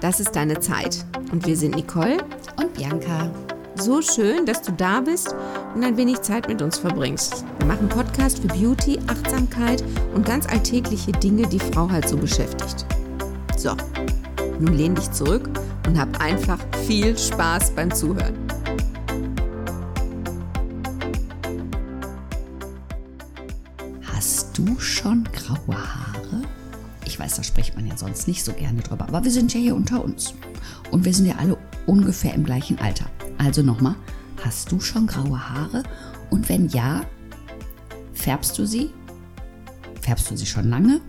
Das ist deine Zeit. Und wir sind Nicole und Bianca. So schön, dass du da bist und ein wenig Zeit mit uns verbringst. Wir machen Podcast für Beauty, Achtsamkeit und ganz alltägliche Dinge, die Frau halt so beschäftigt. So, nun lehn dich zurück und hab einfach viel Spaß beim Zuhören. Hast du schon graue Haare? Ich weiß, da spricht man ja sonst nicht so gerne drüber, aber wir sind ja hier unter uns. Und wir sind ja alle ungefähr im gleichen Alter. Also nochmal, hast du schon graue Haare? Und wenn ja, färbst du sie? Färbst du sie schon lange?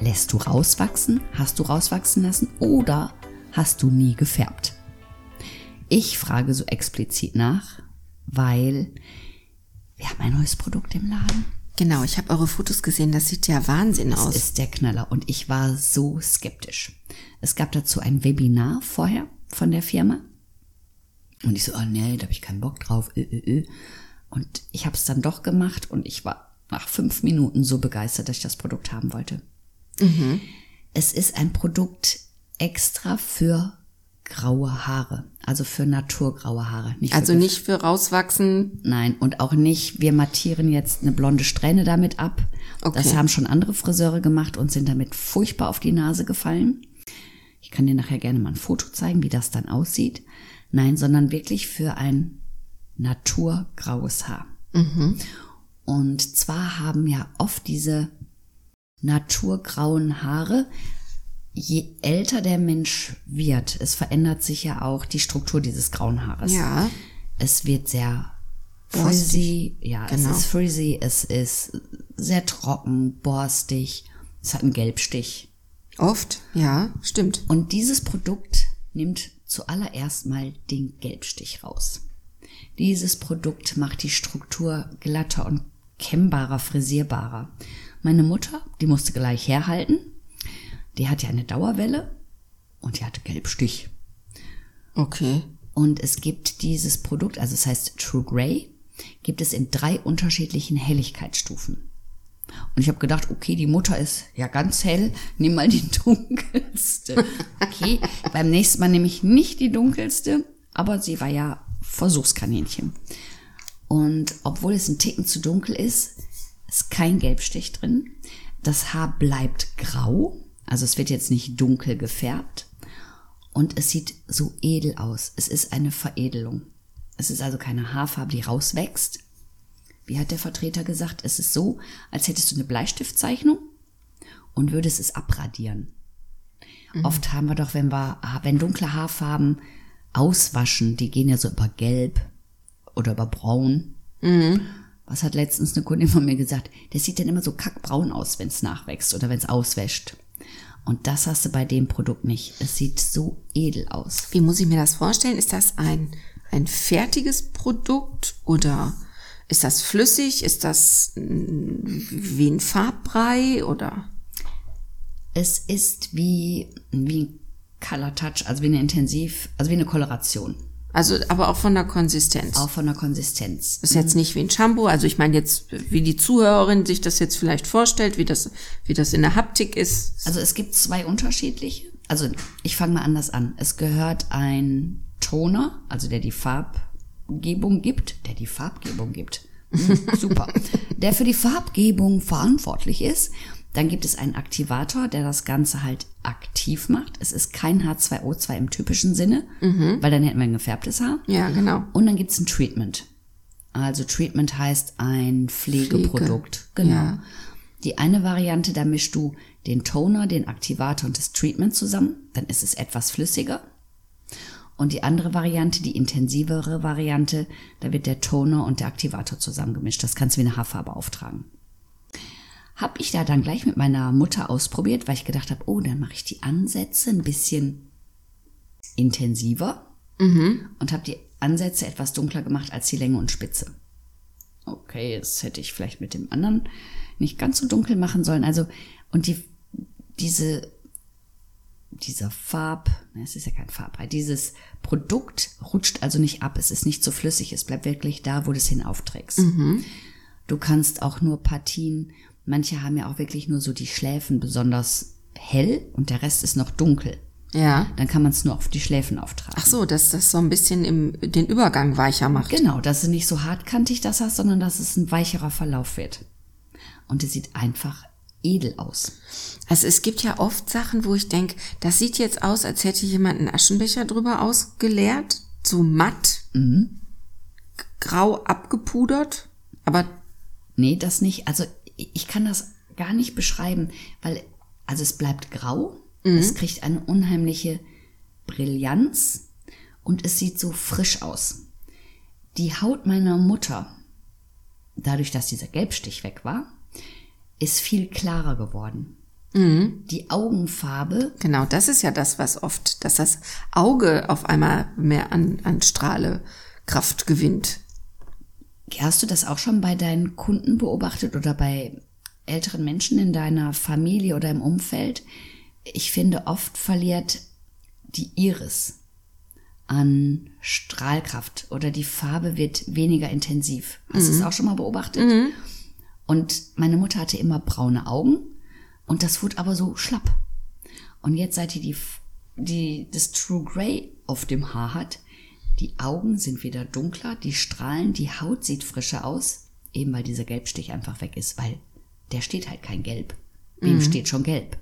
Lässt du rauswachsen? Hast du rauswachsen lassen? Oder hast du nie gefärbt? Ich frage so explizit nach, weil wir haben ein neues Produkt im Laden. Genau, ich habe eure Fotos gesehen, das sieht ja Wahnsinn das aus. Das ist der Knaller und ich war so skeptisch. Es gab dazu ein Webinar vorher von der Firma und ich so, oh nee, da habe ich keinen Bock drauf. Äh, äh, äh. Und ich habe es dann doch gemacht und ich war nach fünf Minuten so begeistert, dass ich das Produkt haben wollte. Mhm. Es ist ein Produkt extra für graue Haare, also für naturgraue Haare. Nicht also nicht für rauswachsen. Nein, und auch nicht, wir mattieren jetzt eine blonde Strähne damit ab. Okay. Das haben schon andere Friseure gemacht und sind damit furchtbar auf die Nase gefallen. Ich kann dir nachher gerne mal ein Foto zeigen, wie das dann aussieht. Nein, sondern wirklich für ein naturgraues Haar. Mhm. Und zwar haben ja oft diese naturgrauen Haare je älter der Mensch wird, es verändert sich ja auch die Struktur dieses grauen Haares. Ja. Es wird sehr frizzy, ja, genau. es ist frizzy, es ist sehr trocken, borstig, es hat einen Gelbstich. Oft, ja, stimmt. Und dieses Produkt nimmt zuallererst mal den Gelbstich raus. Dieses Produkt macht die Struktur glatter und kämmbarer, frisierbarer. Meine Mutter, die musste gleich herhalten, die hat ja eine Dauerwelle und die hatte Gelbstich. Okay. Und es gibt dieses Produkt, also es heißt True Grey, gibt es in drei unterschiedlichen Helligkeitsstufen. Und ich habe gedacht, okay, die Mutter ist ja ganz hell, nimm mal die dunkelste. Okay, beim nächsten Mal nehme ich nicht die dunkelste, aber sie war ja Versuchskaninchen. Und obwohl es ein Ticken zu dunkel ist, ist kein Gelbstich drin. Das Haar bleibt grau, also es wird jetzt nicht dunkel gefärbt und es sieht so edel aus. Es ist eine Veredelung. Es ist also keine Haarfarbe, die rauswächst. Wie hat der Vertreter gesagt? Es ist so, als hättest du eine Bleistiftzeichnung und würdest es abradieren. Mhm. Oft haben wir doch, wenn wir, ah, wenn dunkle Haarfarben auswaschen, die gehen ja so über gelb oder über braun. Mhm. Was hat letztens eine Kundin von mir gesagt? Der sieht dann immer so kackbraun aus, wenn es nachwächst oder wenn es auswäscht. Und das hast du bei dem Produkt nicht. Es sieht so edel aus. Wie muss ich mir das vorstellen? Ist das ein, ein fertiges Produkt oder ist das flüssig? Ist das wie ein Farbbrei oder? Es ist wie, wie Color Touch, also wie eine Intensiv, also wie eine Koloration. Also, aber auch von der Konsistenz. Auch von der Konsistenz. Ist jetzt nicht wie ein Shampoo. Also ich meine jetzt, wie die Zuhörerin sich das jetzt vielleicht vorstellt, wie das, wie das in der Haptik ist. Also es gibt zwei unterschiedliche. Also ich fange mal anders an. Es gehört ein Toner, also der die Farbgebung gibt, der die Farbgebung gibt. Hm, super. der für die Farbgebung verantwortlich ist. Dann gibt es einen Aktivator, der das Ganze halt aktiv macht. Es ist kein H2O2 im typischen Sinne, mhm. weil dann hätten wir ein gefärbtes Haar. Ja, genau. Und dann gibt es ein Treatment. Also Treatment heißt ein Pflegeprodukt. Pflege. Genau. Ja. Die eine Variante, da mischst du den Toner, den Aktivator und das Treatment zusammen. Dann ist es etwas flüssiger. Und die andere Variante, die intensivere Variante, da wird der Toner und der Aktivator zusammengemischt. Das kannst du wie eine Haarfarbe auftragen. Habe ich da dann gleich mit meiner Mutter ausprobiert, weil ich gedacht habe, oh, dann mache ich die Ansätze ein bisschen intensiver mhm. und habe die Ansätze etwas dunkler gemacht als die Länge und Spitze. Okay, das hätte ich vielleicht mit dem anderen nicht ganz so dunkel machen sollen. Also, und die, diese, dieser Farb, es ist ja kein Farbbrei, dieses Produkt rutscht also nicht ab, es ist nicht so flüssig, es bleibt wirklich da, wo du es hin aufträgst. Mhm. Du kannst auch nur Partien Manche haben ja auch wirklich nur so die Schläfen besonders hell und der Rest ist noch dunkel. Ja. Dann kann man es nur auf die Schläfen auftragen. Ach so, dass das so ein bisschen im, den Übergang weicher macht. Genau, dass du nicht so hartkantig das hast, sondern dass es ein weicherer Verlauf wird. Und es sieht einfach edel aus. Also es gibt ja oft Sachen, wo ich denke, das sieht jetzt aus, als hätte jemand einen Aschenbecher drüber ausgeleert, so matt, Mhm. grau abgepudert, aber Nee, das nicht. Also ich kann das gar nicht beschreiben, weil, also es bleibt grau, es kriegt eine unheimliche Brillanz und es sieht so frisch aus. Die Haut meiner Mutter, dadurch, dass dieser Gelbstich weg war, ist viel klarer geworden. Die Augenfarbe, genau, das ist ja das, was oft, dass das Auge auf einmal mehr an, an Strahlekraft gewinnt. Hast du das auch schon bei deinen Kunden beobachtet oder bei älteren Menschen in deiner Familie oder im Umfeld? Ich finde, oft verliert die Iris an Strahlkraft oder die Farbe wird weniger intensiv. Hast du es auch schon mal beobachtet? Und meine Mutter hatte immer braune Augen und das wurde aber so schlapp. Und jetzt, seit die, die, die das True Grey auf dem Haar hat, die Augen sind wieder dunkler, die strahlen, die Haut sieht frischer aus, eben weil dieser Gelbstich einfach weg ist, weil der steht halt kein Gelb. Wem steht schon Gelb?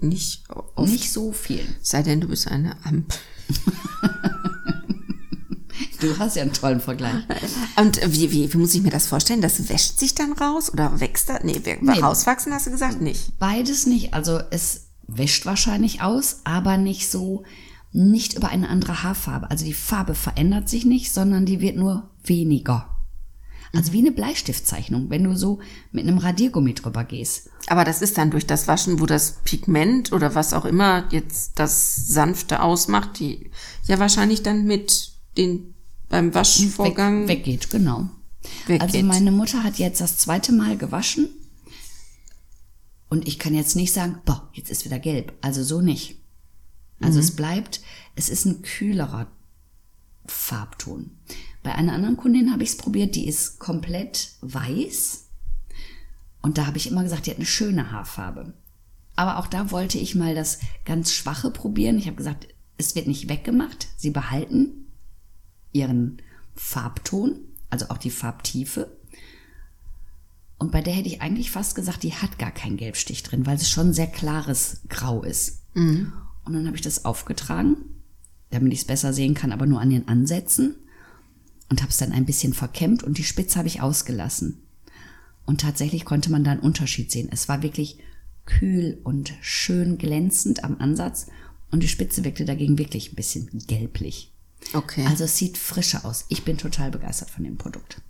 Nicht oft, Nicht so viel. sei denn du bist eine Ampel. Du hast ja einen tollen Vergleich. Und wie, wie, wie muss ich mir das vorstellen? Das wäscht sich dann raus oder wächst da? Nee, Nee. rauswachsen hast du gesagt? Nicht. Beides nicht. Also es wäscht wahrscheinlich aus, aber nicht so, nicht über eine andere Haarfarbe. Also die Farbe verändert sich nicht, sondern die wird nur weniger. Also wie eine Bleistiftzeichnung, wenn du so mit einem Radiergummi drüber gehst. Aber das ist dann durch das Waschen, wo das Pigment oder was auch immer jetzt das Sanfte ausmacht, die ja wahrscheinlich dann mit den beim Waschvorgang Weg, weggeht, genau. weggeht. Also meine Mutter hat jetzt das zweite Mal gewaschen und ich kann jetzt nicht sagen, boah, jetzt ist wieder gelb. Also so nicht. Also es bleibt, es ist ein kühlerer Farbton. Bei einer anderen Kundin habe ich es probiert, die ist komplett weiß. Und da habe ich immer gesagt, die hat eine schöne Haarfarbe. Aber auch da wollte ich mal das ganz Schwache probieren. Ich habe gesagt, es wird nicht weggemacht. Sie behalten ihren Farbton, also auch die Farbtiefe. Und bei der hätte ich eigentlich fast gesagt, die hat gar keinen Gelbstich drin, weil es schon sehr klares Grau ist. Und dann habe ich das aufgetragen, damit ich es besser sehen kann, aber nur an den Ansätzen. Und habe es dann ein bisschen verkämmt und die Spitze habe ich ausgelassen. Und tatsächlich konnte man da einen Unterschied sehen. Es war wirklich kühl und schön glänzend am Ansatz und die Spitze wirkte dagegen wirklich ein bisschen gelblich. okay. Also es sieht frischer aus. Ich bin total begeistert von dem Produkt.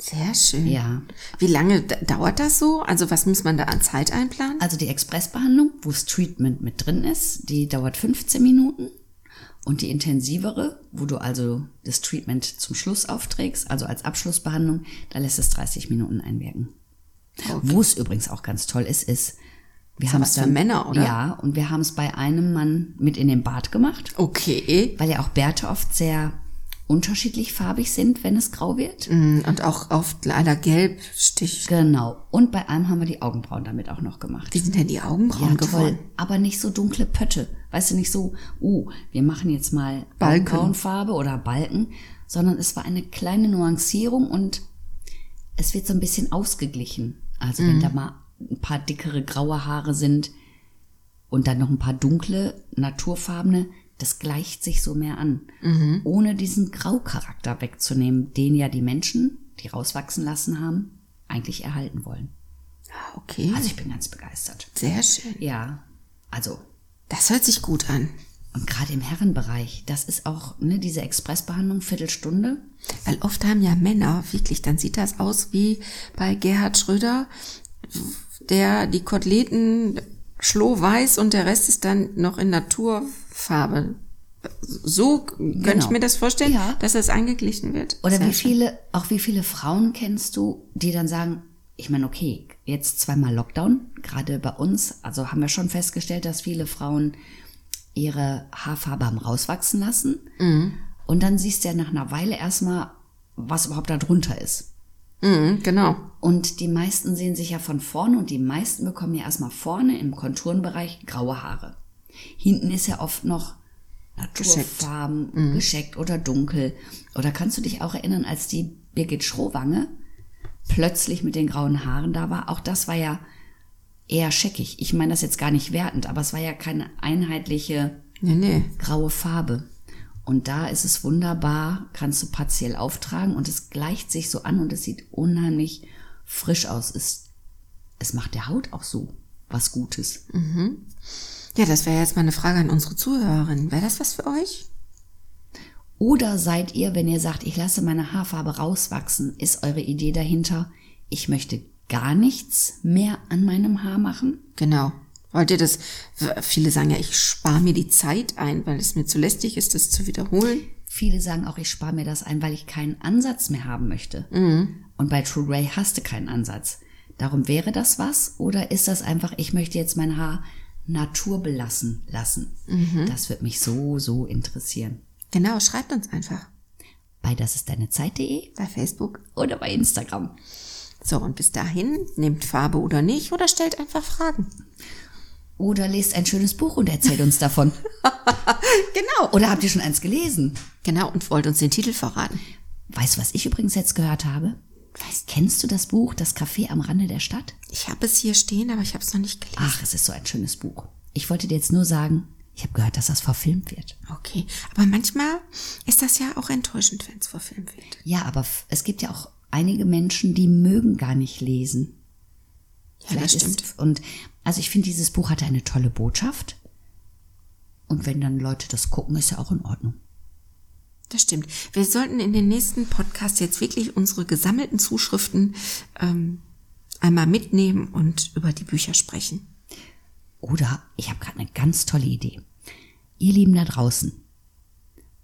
Sehr schön. Ja. Wie lange dauert das so? Also was muss man da an Zeit einplanen? Also die Expressbehandlung, wo das Treatment mit drin ist, die dauert 15 Minuten. Und die intensivere, wo du also das Treatment zum Schluss aufträgst, also als Abschlussbehandlung, da lässt es 30 Minuten einwirken. Wo es übrigens auch ganz toll ist, ist, wir haben es für Männer, oder? Ja, und wir haben es bei einem Mann mit in den Bart gemacht, Okay. weil ja auch Bärte oft sehr unterschiedlich farbig sind, wenn es grau wird. Mm, Und auch oft leider Gelbstich. Genau. Und bei einem haben wir die Augenbrauen damit auch noch gemacht. Wie sind denn die Augenbrauen Ja, geworden? toll. Aber nicht so dunkle Pötte. Weißt du, nicht so, uh, wir machen jetzt mal Balken. Augenbrauenfarbe oder Balken, sondern es war eine kleine Nuancierung und es wird so ein bisschen ausgeglichen. Also wenn da mal ein paar dickere graue Haare sind und dann noch ein paar dunkle, naturfarbene, das gleicht sich so mehr an. Mhm. Ohne diesen Graucharakter wegzunehmen, den ja die Menschen, die rauswachsen lassen haben, eigentlich erhalten wollen. Ah, Okay. Also ich bin ganz begeistert. Sehr schön. Ja, also Das hört sich gut an. und gerade im Herrenbereich, das ist auch ne, diese Expressbehandlung Viertelstunde. Weil oft haben ja Männer, wirklich, dann sieht das aus wie bei Gerhard Schröder, der die Koteletten schlohweiß und der Rest ist dann noch in Naturfarbe. So könnte ich mir das vorstellen, Ja. dass das eingeglichen wird. Oder Sehr wie schön. viele, auch wie viele Frauen kennst du, die dann sagen, ich meine, okay, jetzt zweimal Lockdown, gerade bei uns, also haben wir schon festgestellt, dass viele Frauen ihre Haarfarbe haben rauswachsen lassen. Und dann siehst du ja nach einer Weile erstmal, was überhaupt da drunter ist. Mhm, genau. Und die meisten sehen sich ja von vorne und die meisten bekommen ja erstmal vorne im Konturenbereich graue Haare. Hinten ist ja oft noch Naturfarben, gescheckt, gescheckt oder dunkel. Oder kannst du dich auch erinnern, als die Birgit Schrowange plötzlich mit den grauen Haaren da war? Auch das war ja eher scheckig. Ich meine das jetzt gar nicht wertend, aber es war ja keine einheitliche Nee, nee. graue Farbe. Und da ist es wunderbar, kannst du partiell auftragen und es gleicht sich so an und es sieht unheimlich frisch aus. Es, es macht der Haut auch so was Gutes. Ja, das wäre jetzt mal eine Frage an unsere Zuhörerin. Wäre das was für euch? Oder seid ihr, wenn ihr sagt, ich lasse meine Haarfarbe rauswachsen, ist eure Idee dahinter, ich möchte gar nichts mehr an meinem Haar machen? Genau. Wollt ihr das? Viele sagen ja, ich spare mir die Zeit ein, weil es mir zu lästig ist, das zu wiederholen. Viele sagen auch, ich spare mir das ein, weil ich keinen Ansatz mehr haben möchte. Und bei True Grey hast du keinen Ansatz. Darum wäre das was? Oder ist das einfach, ich möchte jetzt mein Haar naturbelassen lassen? Das wird mich so, so interessieren. Genau, schreibt uns einfach Bei das ist deine Zeit.de bei Facebook. oder bei Instagram. So, und bis dahin, nehmt Farbe oder nicht oder stellt einfach Fragen. Oder lest ein schönes Buch und erzählt uns davon. Genau. Oder habt ihr schon eins gelesen? Genau, und wollt uns den Titel verraten. Weißt du, was ich übrigens jetzt gehört habe? Kennst du das Buch Das Café am Rande der Stadt? Ich habe es hier stehen, aber ich habe es noch nicht gelesen. Ach, es ist so ein schönes Buch. Ich wollte dir jetzt nur sagen, ich habe gehört, dass das verfilmt wird. Okay, aber manchmal ist das ja auch enttäuschend, wenn es verfilmt wird. Ja, aber es gibt ja auch einige Menschen, die mögen gar nicht lesen. Ja, das stimmt. Ist, und also ich finde, dieses Buch hatte eine tolle Botschaft. Und wenn dann Leute das gucken, ist ja auch in Ordnung. Das stimmt. Wir sollten in den nächsten Podcast jetzt wirklich unsere gesammelten Zuschriften ähm, einmal mitnehmen und über die Bücher sprechen. Oder ich habe gerade eine ganz tolle Idee. Ihr Lieben da draußen.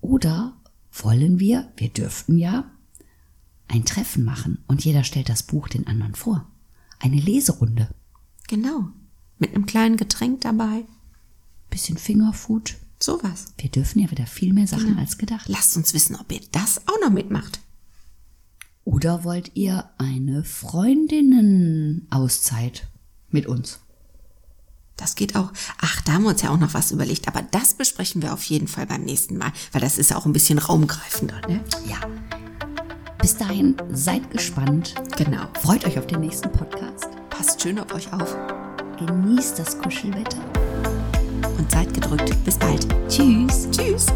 Oder wollen wir, wir dürften ja, ein Treffen machen und jeder stellt das Buch den anderen vor. Eine Leserunde. Genau. Mit einem kleinen Getränk dabei. Bisschen Fingerfood. Sowas. Wir dürfen ja wieder viel mehr Sachen als gedacht. Lasst uns wissen, ob ihr das auch noch mitmacht. Oder wollt ihr eine Freundinnen-Auszeit mit uns? Das geht auch. Ach, da haben wir uns ja auch noch was überlegt. Aber das besprechen wir auf jeden Fall beim nächsten Mal, weil das ist auch ein bisschen raumgreifender, ne? Ja. Bis dahin seid gespannt. Genau. Freut euch auf den nächsten Podcast. Passt schön auf euch auf Genießt das Kuschelwetter. Und seid gedrückt. Bis bald. Tschüss. Tschüss.